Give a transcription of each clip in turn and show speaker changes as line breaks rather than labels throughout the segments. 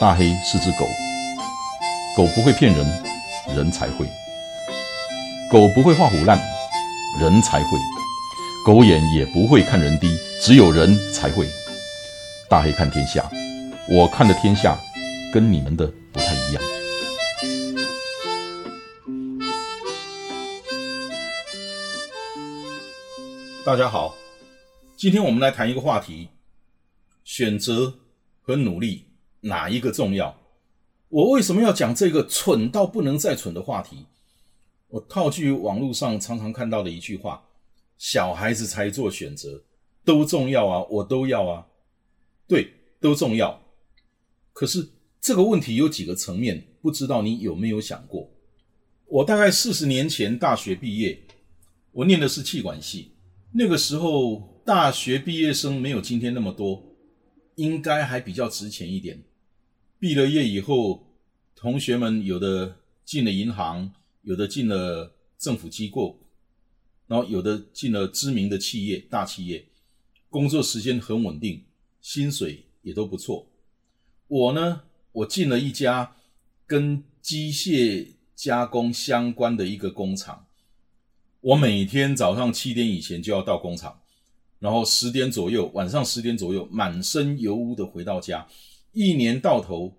大黑是只狗，狗不会骗人，人才会；狗不会画虎烂，人才会；狗眼也不会看人低，只有人才会。大黑看天下，我看的天下跟你们的不太一样。
大家好，今天我们来谈一个话题：选择和努力。哪一个重要？我为什么要讲这个蠢到不能再蠢的话题？我套句网络上常常看到的一句话：“小孩子才做选择，都重要啊，我都要啊。”对，都重要。可是这个问题有几个层面，不知道你有没有想过？我大概四十年前大学毕业，我念的是气管系，那个时候大学毕业生没有今天那么多，应该还比较值钱一点。毕了业以后，同学们有的进了银行，有的进了政府机构，然后有的进了知名的企业、大企业，工作时间很稳定，薪水也都不错。我呢，我进了一家跟机械加工相关的一个工厂，我每天早上七点以前就要到工厂，然后十点左右，晚上十点左右，满身油污的回到家。一年到头，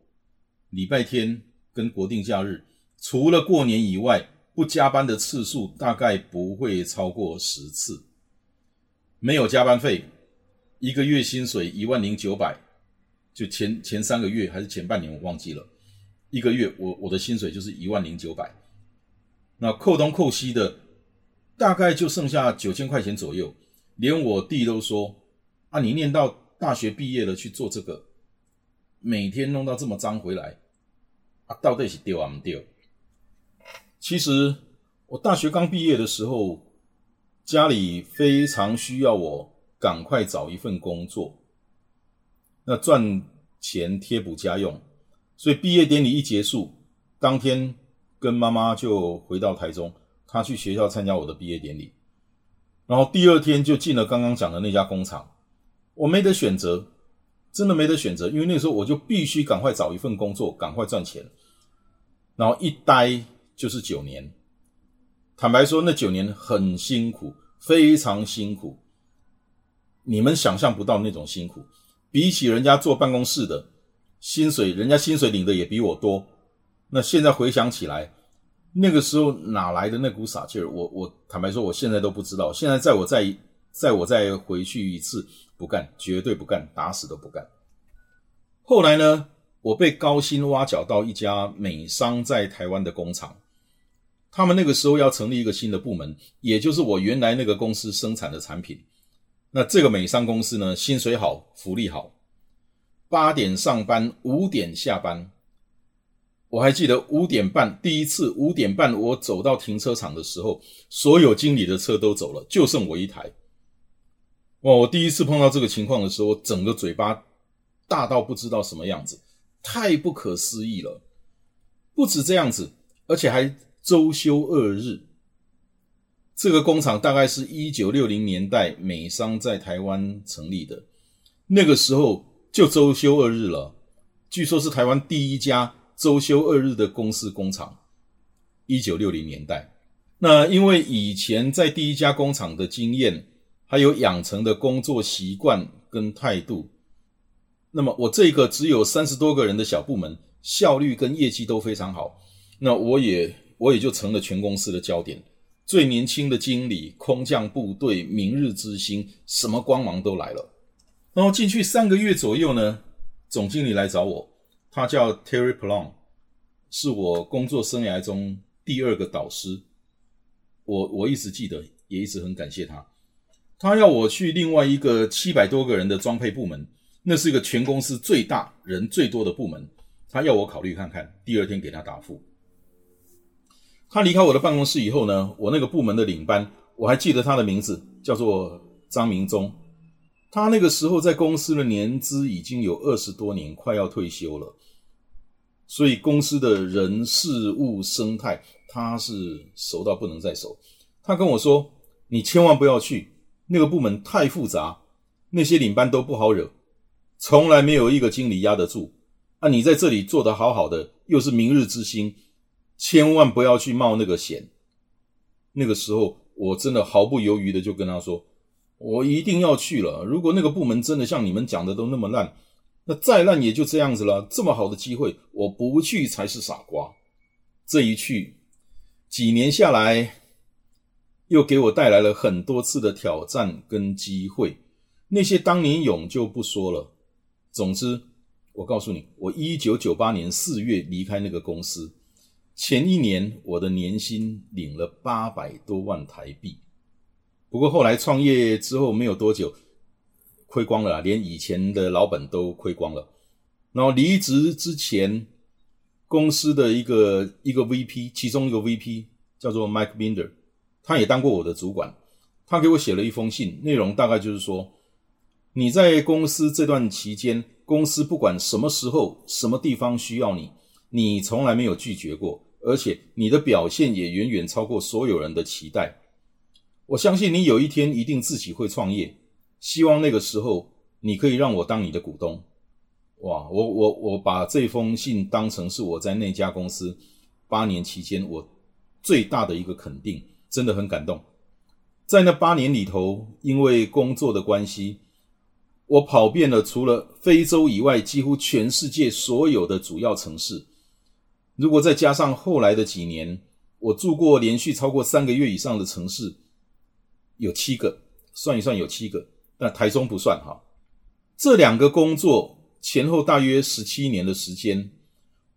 礼拜天跟国定假日，除了过年以外，不加班的次数大概不会超过十次。没有加班费，一个月薪水一万零九百，就前前三个月还是前半年我忘记了，一个月我我的薪水就是一万零九百。那扣东扣西的，大概就剩下九千块钱左右。连我弟都说：“啊，你念到大学毕业了去做这个。”每天弄到这么脏回来，啊，到底是丢啊不丢？其实我大学刚毕业的时候，家里非常需要我赶快找一份工作，那赚钱贴补家用。所以毕业典礼一结束，当天跟妈妈就回到台中，他去学校参加我的毕业典礼，然后第二天就进了刚刚讲的那家工厂，我没得选择。真的没得选择，因为那时候我就必须赶快找一份工作，赶快赚钱，然后一待就是九年。坦白说，那九年很辛苦，非常辛苦，你们想象不到那种辛苦。比起人家坐办公室的薪水，人家薪水领的也比我多。那现在回想起来，那个时候哪来的那股傻劲儿？我我坦白说，我现在都不知道。现在在我再在我再回去一次。不干，绝对不干，打死都不干。后来呢，我被高薪挖角到一家美商在台湾的工厂，他们那个时候要成立一个新的部门，也就是我原来那个公司生产的产品。那这个美商公司呢，薪水好，福利好，八点上班，五点下班。我还记得五点半第一次，五点半我走到停车场的时候，所有经理的车都走了，就剩我一台。哇！我第一次碰到这个情况的时候，整个嘴巴大到不知道什么样子，太不可思议了。不止这样子，而且还周休二日。这个工厂大概是一九六零年代美商在台湾成立的，那个时候就周休二日了。据说是台湾第一家周休二日的公司工厂。一九六零年代，那因为以前在第一家工厂的经验。还有养成的工作习惯跟态度，那么我这个只有三十多个人的小部门，效率跟业绩都非常好，那我也我也就成了全公司的焦点，最年轻的经理、空降部队、明日之星，什么光芒都来了。然后进去三个月左右呢，总经理来找我，他叫 Terry Plum，是我工作生涯中第二个导师，我我一直记得，也一直很感谢他。他要我去另外一个七百多个人的装配部门，那是一个全公司最大人最多的部门。他要我考虑看看，第二天给他答复。他离开我的办公室以后呢，我那个部门的领班，我还记得他的名字，叫做张明忠。他那个时候在公司的年资已经有二十多年，快要退休了。所以公司的人事物生态，他是熟到不能再熟。他跟我说：“你千万不要去那个部门，太复杂，那些领班都不好惹，从来没有一个经理压得住。啊，你在这里做得好好的，又是明日之星，千万不要去冒那个险。”那个时候，我真的毫不犹豫的就跟他说：“我一定要去了。如果那个部门真的像你们讲的都那么烂。”那再烂也就这样子了。这么好的机会，我不去才是傻瓜。这一去，几年下来，又给我带来了很多次的挑战跟机会。那些当年勇就不说了。总之，我告诉你，我一九九八年四月离开那个公司，前一年我的年薪领了八百多万台币。不过后来创业之后没有多久。亏光了，连以前的老本都亏光了。然后离职之前，公司的一个一个 VP，其中一个 VP 叫做 Mike Binder，他也当过我的主管。他给我写了一封信，内容大概就是说：你在公司这段期间，公司不管什么时候、什么地方需要你，你从来没有拒绝过，而且你的表现也远远超过所有人的期待。我相信你有一天一定自己会创业。希望那个时候你可以让我当你的股东，哇！我我我把这封信当成是我在那家公司八年期间我最大的一个肯定，真的很感动。在那八年里头，因为工作的关系，我跑遍了除了非洲以外几乎全世界所有的主要城市。如果再加上后来的几年，我住过连续超过三个月以上的城市，有七个，算一算有七个。那台中不算哈，这两个工作前后大约十七年的时间，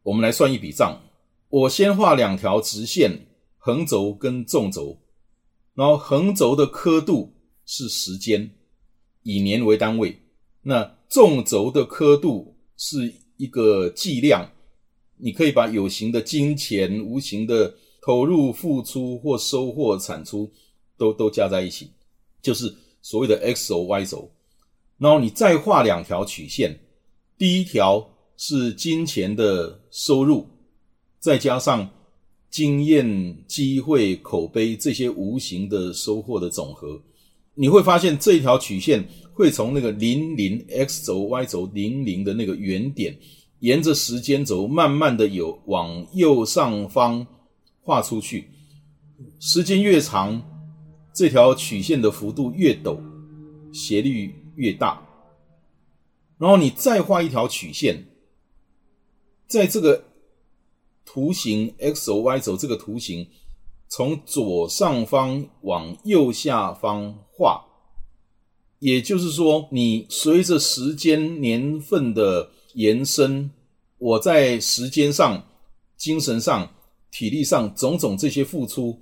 我们来算一笔账。我先画两条直线，横轴跟纵轴，然后横轴的刻度是时间，以年为单位；那纵轴的刻度是一个计量，你可以把有形的金钱、无形的投入、付出或收获、产出都都加在一起，就是。所谓的 x 轴、y 轴，然后你再画两条曲线，第一条是金钱的收入，再加上经验、机会、口碑这些无形的收获的总和，你会发现这一条曲线会从那个零零 x 轴、y 轴零零的那个原点，沿着时间轴慢慢的有往右上方画出去，时间越长。这条曲线的幅度越陡，斜率越大。然后你再画一条曲线，在这个图形 x 轴、y 轴这个图形从左上方往右下方画，也就是说，你随着时间年份的延伸，我在时间上、精神上、体力上种种这些付出，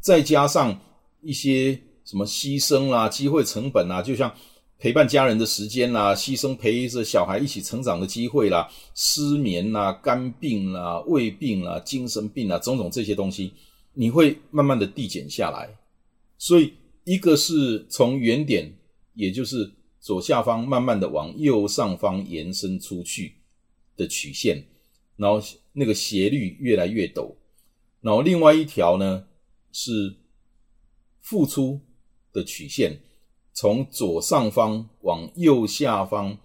再加上。一些什么牺牲啦、机会成本啦，就像陪伴家人的时间啦，牺牲陪着小孩一起成长的机会啦，失眠啦、肝病啦、胃病啦、精神病啦，种种这些东西，你会慢慢的递减下来。所以，一个是从原点，也就是左下方，慢慢的往右上方延伸出去的曲线，然后那个斜率越来越陡。然后另外一条呢是。付出的曲线从左上方往右下方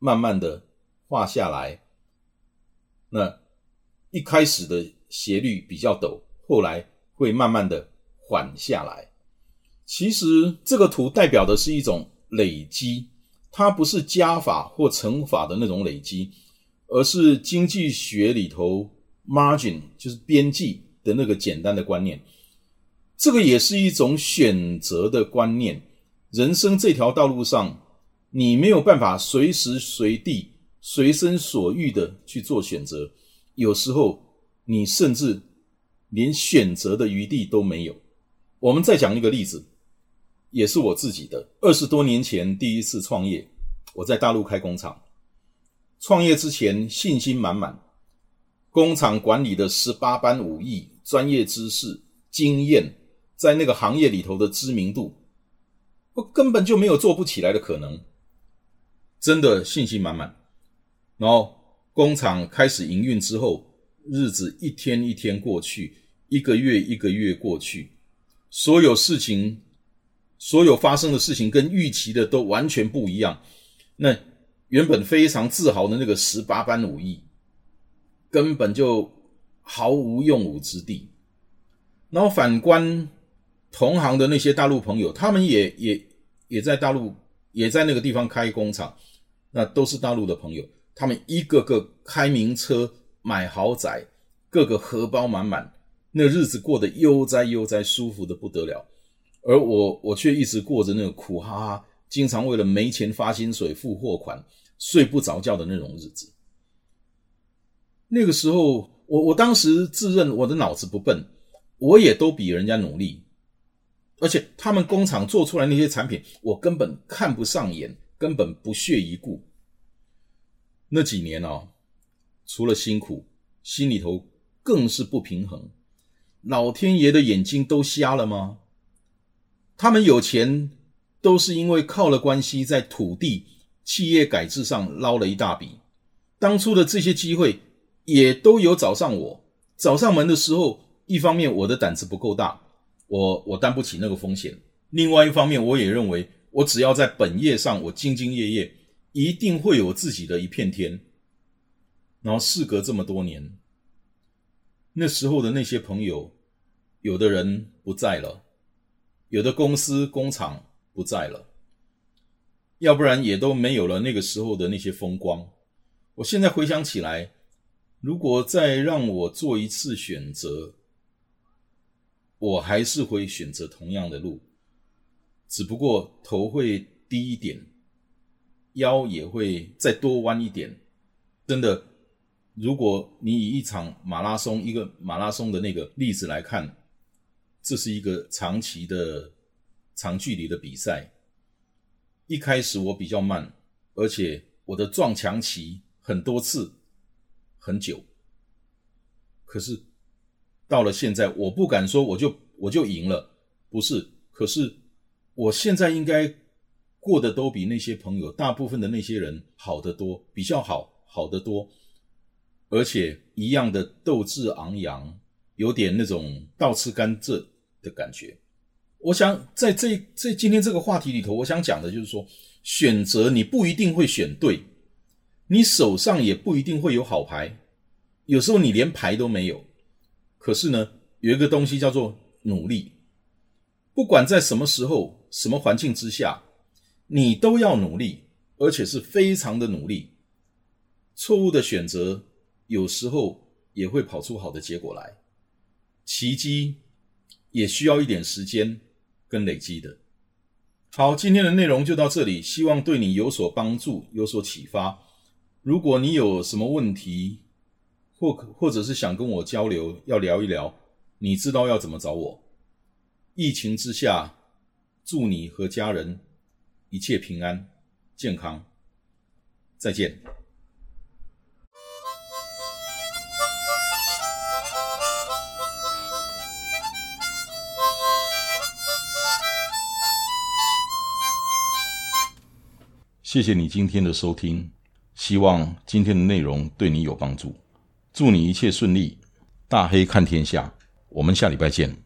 慢慢的画下来，那一开始的斜率比较陡，后来会慢慢的缓下来。其实这个图代表的是一种累积，它不是加法或乘法的那种累积，而是经济学里头 margin 就是边际的那个简单的观念。这个也是一种选择的观念。人生这条道路上，你没有办法随时随地、随心所欲的去做选择。有时候，你甚至连选择的余地都没有。我们再讲一个例子，也是我自己的。二十多年前第一次创业，我在大陆开工厂。创业之前信心满满，工厂管理的十八般武艺、专业知识、经验。在那个行业里头的知名度，我根本就没有做不起来的可能，真的信心满满。然后工厂开始营运之后，日子一天一天过去，一个月一个月过去，所有事情，所有发生的事情跟预期的都完全不一样。那原本非常自豪的那个十八般武艺，根本就毫无用武之地。然后反观同行的那些大陆朋友，他们也也也在大陆，也在那个地方开工厂，那都是大陆的朋友。他们一个个开名车、买豪宅，个个荷包满满，那日子过得悠哉悠哉、舒服的不得了。而我，我却一直过着那个苦哈哈，经常为了没钱发薪水、付货款，睡不着觉的那种日子。那个时候，我我当时自认我的脑子不笨，我也都比人家努力，而且他们工厂做出来那些产品，我根本看不上眼，根本不屑一顾。那几年哦，除了辛苦，心里头更是不平衡。老天爷的眼睛都瞎了吗？他们有钱，都是因为靠了关系，在土地、企业改制上捞了一大笔。当初的这些机会，也都有找上我。找上门的时候，一方面我的胆子不够大，我我担不起那个风险；另外一方面，我也认为，我只要在本业上我兢兢业业。一定会有自己的一片天。然后事隔这么多年，那时候的那些朋友，有的人不在了，有的公司工厂不在了，要不然也都没有了那个时候的那些风光。我现在回想起来，如果再让我做一次选择，我还是会选择同样的路，只不过头会低一点。腰也会再多弯一点，真的。如果你以一场马拉松一个马拉松的那个例子来看，这是一个长期的长距离的比赛。一开始我比较慢，而且我的撞墙期很多次，很久。可是到了现在，我不敢说我就我就赢了，不是。可是我现在应该。过得都比那些朋友，大部分的那些人好得多，比较好，好得多，而且一样的斗志昂扬，有点那种倒吃甘蔗的感觉。我想在这这今天这个话题里头，我想讲的就是说，选择你不一定会选对，你手上也不一定会有好牌，有时候你连牌都没有。可是呢，有一个东西叫做努力，不管在什么时候、什么环境之下。你都要努力，而且是非常的努力。错误的选择有时候也会跑出好的结果来，奇迹也需要一点时间跟累积的。好，今天的内容就到这里，希望对你有所帮助，有所启发。如果你有什么问题，或或者是想跟我交流，要聊一聊，你知道要怎么找我。疫情之下，祝你和家人。一切平安、健康，再见。谢谢你今天的收听，希望今天的内容对你有帮助。祝你一切顺利，大黑看天下。我们下礼拜见。